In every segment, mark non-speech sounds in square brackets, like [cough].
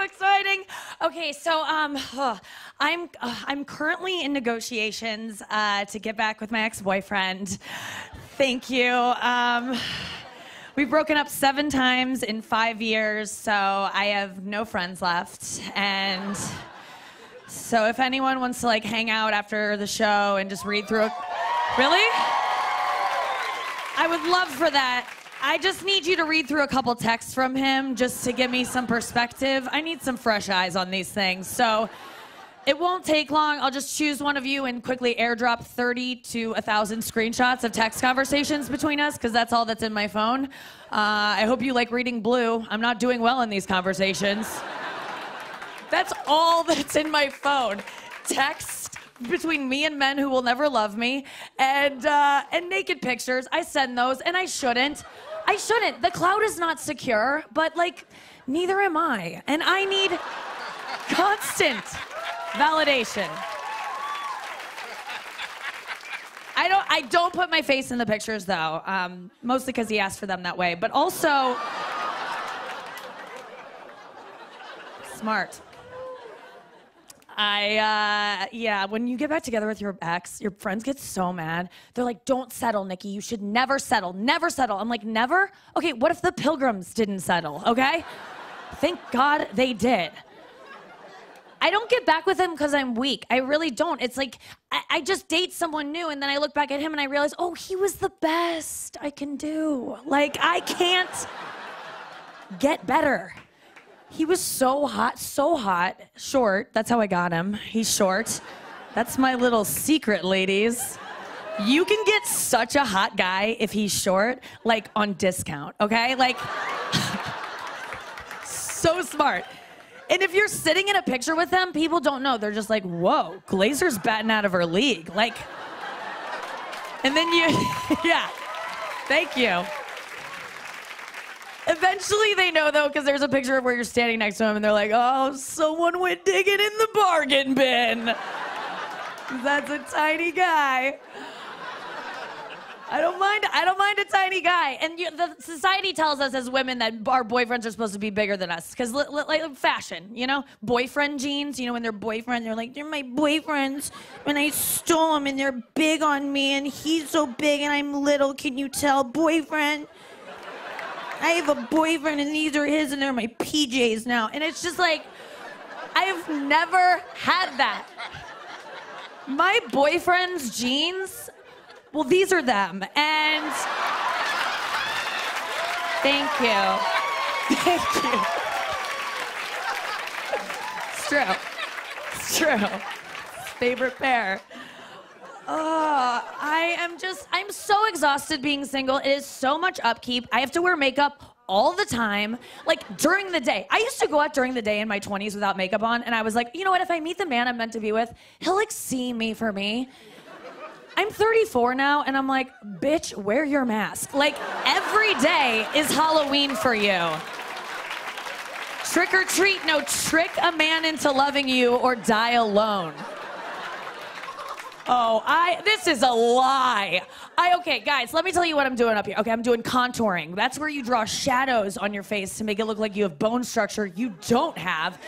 so exciting. Okay, so um, I'm uh, I'm currently in negotiations uh, to get back with my ex-boyfriend. Thank you. Um, we've broken up seven times in five years, so I have no friends left, and so if anyone wants to like hang out after the show and just read through, a... really, I would love for that. I just need you to read through a couple texts from him just to give me some perspective. I need some fresh eyes on these things. So it won't take long. I'll just choose one of you and quickly airdrop 30 to 1,000 screenshots of text conversations between us because that's all that's in my phone. Uh, I hope you like reading Blue. I'm not doing well in these conversations. that's all that's in my phone. Text between me and men who will never love me and uh, and naked pictures. I send those and I shouldn't. I shouldn't. The cloud is not secure, but like, neither am I. And I need constant validation. I don't. I don't put my face in the pictures though, um, mostly because he asked for them that way. But also, smart. I, uh, yeah, when you get back together with your ex, your friends get so mad. They're like, don't settle, Nikki. You should never settle. Never settle. I'm like, never? Okay, what if the pilgrims didn't settle, okay? Thank God they did. I don't get back with him because I'm weak. I really don't. It's like I, I, just date someone new and then I look back at him and I realize, oh, he was the best I can do. Like, I can't get better. He was so hot, so hot, short. That's how I got him. He's short. That's my little secret, ladies. You can get such a hot guy if he's short, like on discount, okay? Like, [laughs] so smart. And if you're sitting in a picture with them, people don't know. They're just like, whoa, Glaser's batting out of her league. Like, and then you, [laughs] yeah, thank you. Eventually they know though, because there's a picture of where you're standing next to him and they're like, oh, someone went digging in the bargain bin. [laughs] That's a tiny guy. I don't mind. I don't mind a tiny guy. And you, the society tells us as women that our boyfriends are supposed to be bigger than us because like fashion, you know, boyfriend jeans. You know, when they're boyfriend, they're like they're my boyfriends. When I stole them and they're big on me, and he's so big and I'm little. Can you tell, boyfriend? I have a boyfriend and these are his and they're my PJs now. And it's just like, I've never had that. My boyfriend's jeans, well, these are them. And thank you. Thank you. It's true. It's true. Favorite pair. Oh, I am just, I'm so exhausted being single. It is so much upkeep. I have to wear makeup all the time, like during the day. I used to go out during the day in my 20s without makeup on, and I was like, you know what? If I meet the man I'm meant to be with, he'll like see me for me. I'm 34 now, and I'm like, bitch, wear your mask. Like, every day is Halloween for you. Trick or treat, no, trick a man into loving you or die alone. Oh, I this is a lie. I okay, guys, let me tell you what I'm doing up here. Okay, I'm doing contouring. That's where you draw shadows on your face to make it look like you have bone structure you don't have.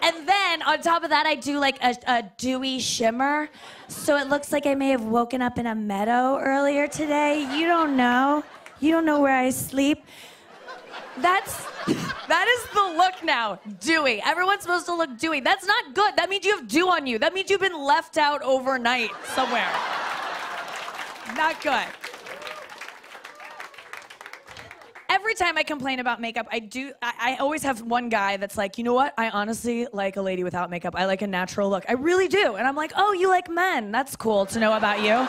And then on top of that, I do like a, a dewy shimmer. So it looks like I may have woken up in a meadow earlier today. You don't know. You don't know where I sleep. That's that is the look now. Dewy. Everyone's supposed to look dewy. That's not good. That means you have dew on you. That means you've been left out overnight somewhere. Not good. Every time I complain about makeup, I do. I, I, always have one guy that's like, you know what? I honestly like a lady without makeup. I like a natural look. I really do. And I'm like, oh, you like men? That's cool to know about you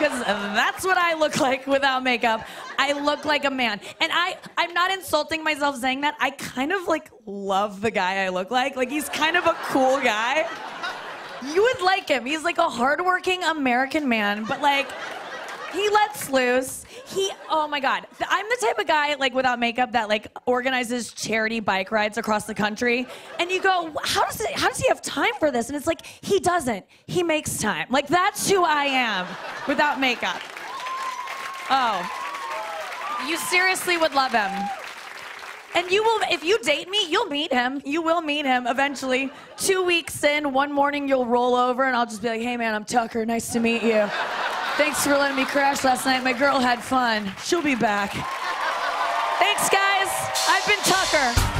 because that's what I look [laughs] like without makeup. I look like a man. And I, I'm not insulting myself saying that. I kind of like love the guy I look like. Like he's kind of a cool guy. You would like him. He's like a hardworking American man, but like he lets loose. He, oh my God. I'm the type of guy, like, without makeup that, like, organizes charity bike rides across the country. And you go, how does, it, how does he have time for this? And it's like, he doesn't. He makes time. Like, that's who I am without makeup. Oh. You seriously would love him. And you will, if you date me, you'll meet him. You will meet him eventually. Two weeks in, one morning you'll roll over and I'll just be like, hey man, I'm Tucker. Nice to meet you. Thanks for letting me crash last night. My girl had fun. She'll be back. Thanks, guys. I've been Tucker.